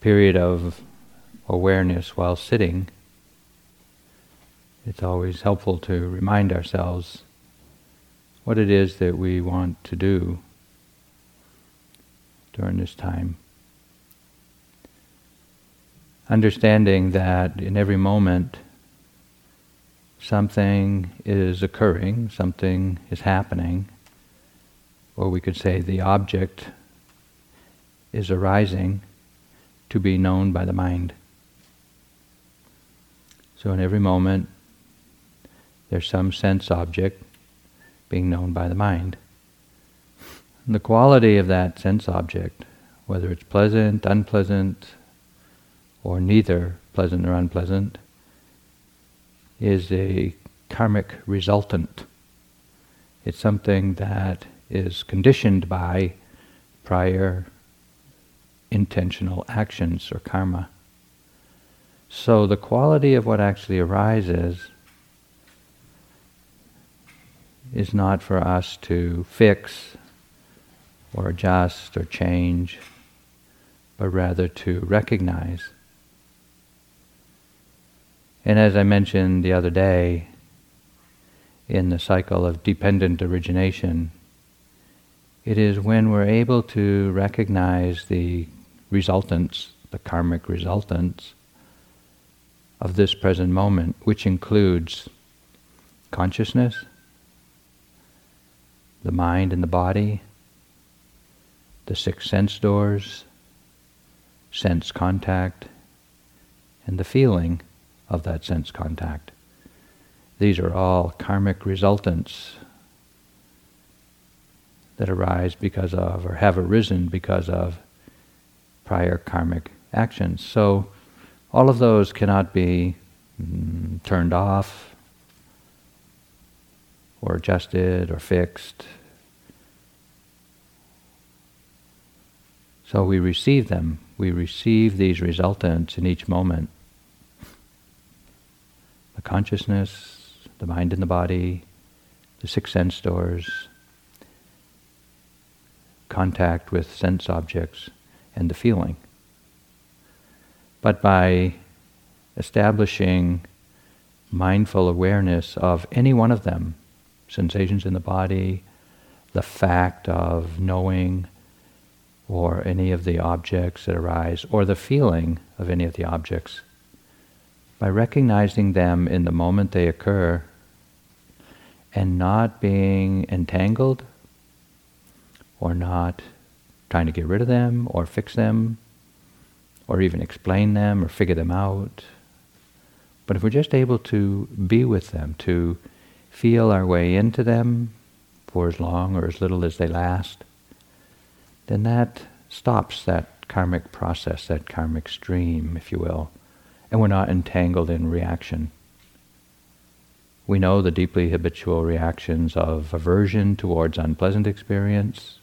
period of awareness while sitting, it's always helpful to remind ourselves what it is that we want to do during this time. Understanding that in every moment something is occurring, something is happening, or we could say the object is arising to be known by the mind. So in every moment, there's some sense object being known by the mind. And the quality of that sense object, whether it's pleasant, unpleasant, or neither pleasant or unpleasant, is a karmic resultant. It's something that is conditioned by prior intentional actions or karma. So the quality of what actually arises is not for us to fix or adjust or change, but rather to recognize. And as I mentioned the other day, in the cycle of dependent origination, it is when we're able to recognize the resultants, the karmic resultants of this present moment, which includes consciousness, the mind and the body, the six sense doors, sense contact, and the feeling of that sense contact. These are all karmic resultants that arise because of, or have arisen because of, prior karmic actions. So all of those cannot be mm, turned off or adjusted or fixed. So we receive them. We receive these resultants in each moment. The consciousness, the mind and the body, the six sense doors, contact with sense objects and the feeling. But by establishing mindful awareness of any one of them, sensations in the body, the fact of knowing, or any of the objects that arise, or the feeling of any of the objects, by recognizing them in the moment they occur and not being entangled or not trying to get rid of them or fix them or even explain them or figure them out. But if we're just able to be with them, to feel our way into them for as long or as little as they last, then that stops that karmic process, that karmic stream, if you will, and we're not entangled in reaction. We know the deeply habitual reactions of aversion towards unpleasant experience,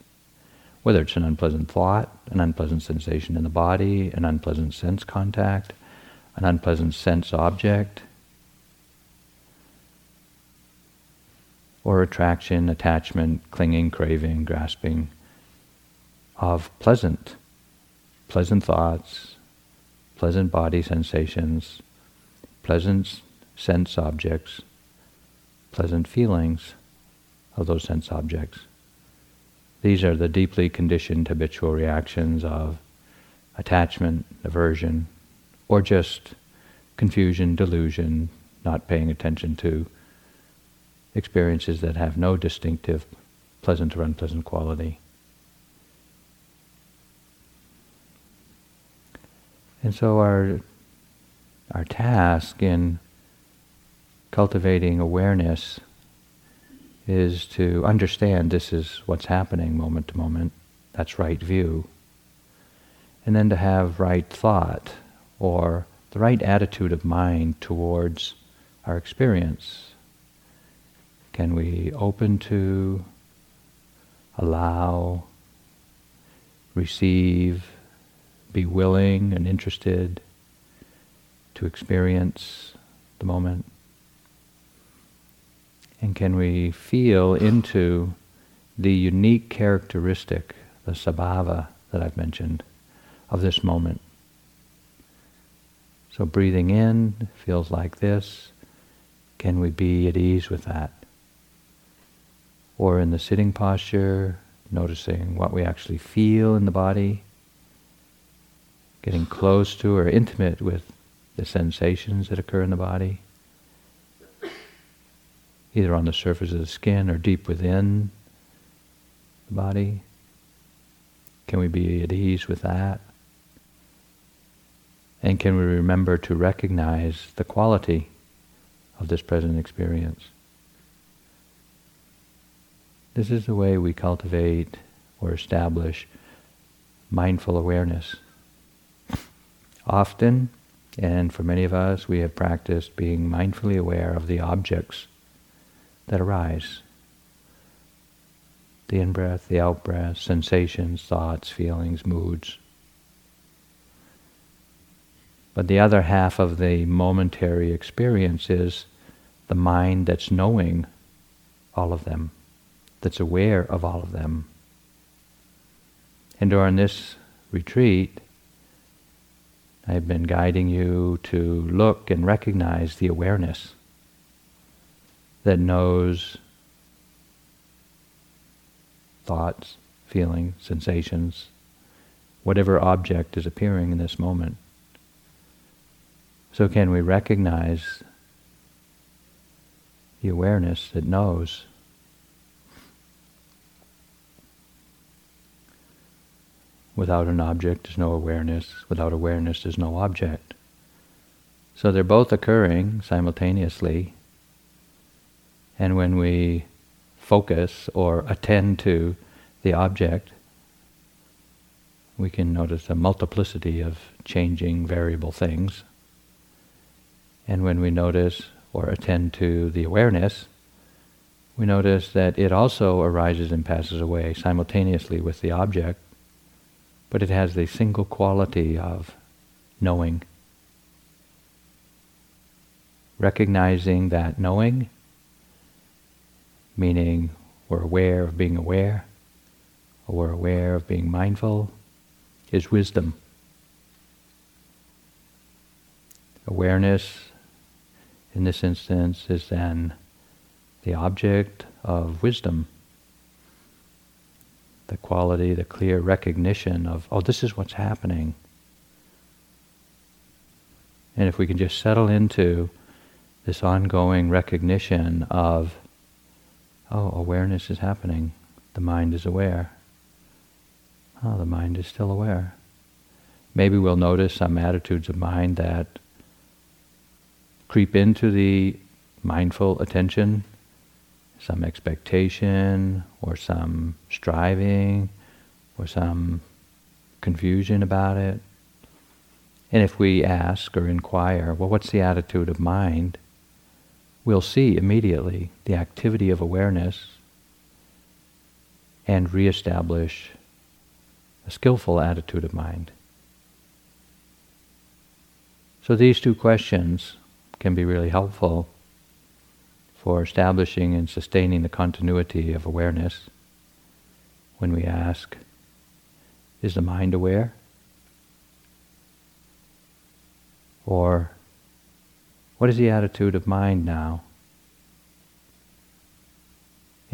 whether it's an unpleasant thought, an unpleasant sensation in the body, an unpleasant sense contact, an unpleasant sense object, or attraction, attachment, clinging, craving, grasping of pleasant, pleasant thoughts, pleasant body sensations, pleasant sense objects, pleasant feelings of those sense objects. These are the deeply conditioned habitual reactions of attachment, aversion, or just confusion, delusion, not paying attention to experiences that have no distinctive pleasant or unpleasant quality. And so our our task in cultivating awareness is to understand this is what's happening moment to moment. That's right view. And then to have right thought or the right attitude of mind towards our experience. Can we open to, allow, receive, be willing and interested to experience the moment? And can we feel into the unique characteristic, the sabhava that I've mentioned, of this moment? So breathing in feels like this. Can we be at ease with that? Or in the sitting posture, noticing what we actually feel in the body, getting close to or intimate with the sensations that occur in the body, either on the surface of the skin or deep within the body. Can we be at ease with that? And can we remember to recognize the quality of this present experience? This is the way we cultivate or establish mindful awareness. Often, and for many of us, we have practiced being mindfully aware of the objects that arise the in breath, the out breath, sensations, thoughts, feelings, moods. But the other half of the momentary experience is the mind that's knowing all of them, that's aware of all of them. And during this retreat, I've been guiding you to look and recognize the awareness that knows thoughts, feelings, sensations, whatever object is appearing in this moment. So, can we recognize the awareness that knows? Without an object, is no awareness. Without awareness, is no object. So they're both occurring simultaneously. And when we focus or attend to the object, we can notice a multiplicity of changing variable things. And when we notice or attend to the awareness, we notice that it also arises and passes away simultaneously with the object, but it has the single quality of knowing. Recognizing that knowing meaning we're aware of being aware, or we're aware of being mindful, is wisdom. Awareness, in this instance, is then the object of wisdom. The quality, the clear recognition of, oh, this is what's happening. And if we can just settle into this ongoing recognition of oh, awareness is happening. The mind is aware. Oh, the mind is still aware. Maybe we'll notice some attitudes of mind that creep into the mindful attention, some expectation, or some striving, or some confusion about it. And if we ask or inquire, well, what's the attitude of mind? We'll see immediately the activity of awareness and reestablish a skillful attitude of mind. So these two questions can be really helpful for establishing and sustaining the continuity of awareness when we ask, is the mind aware? Or what is the attitude of mind now?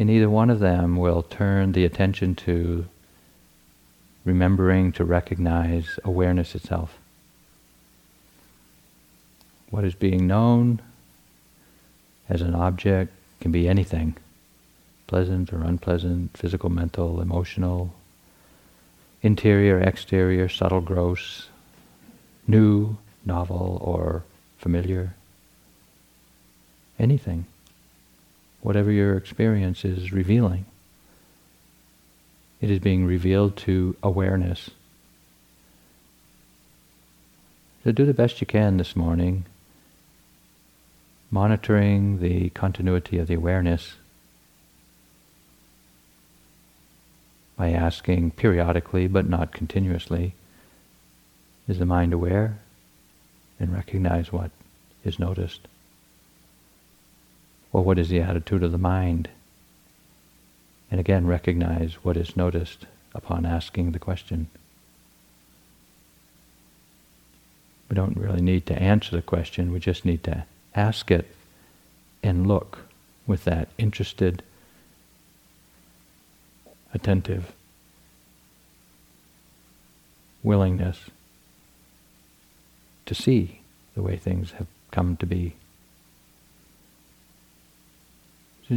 In either one of them, we'll turn the attention to remembering to recognize awareness itself. What is being known as an object can be anything pleasant or unpleasant, physical, mental, emotional, interior, exterior, subtle, gross, new, novel, or familiar anything, whatever your experience is revealing. It is being revealed to awareness. So do the best you can this morning, monitoring the continuity of the awareness by asking periodically but not continuously, is the mind aware? And recognize what is noticed. Or what is the attitude of the mind? And again, recognize what is noticed upon asking the question. We don't really need to answer the question, we just need to ask it and look with that interested, attentive willingness to see the way things have come to be.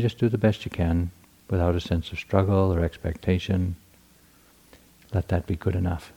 Just do the best you can without a sense of struggle or expectation. Let that be good enough.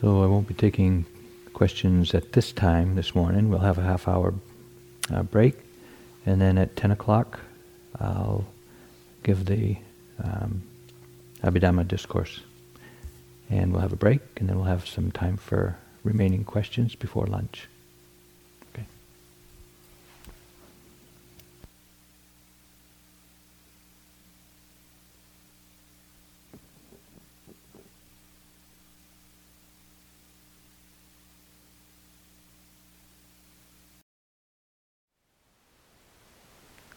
So I won't be taking questions at this time this morning. We'll have a half hour uh, break, and then at 10 o'clock I'll give the um, Abhidhamma discourse. And we'll have a break, and then we'll have some time for remaining questions before lunch.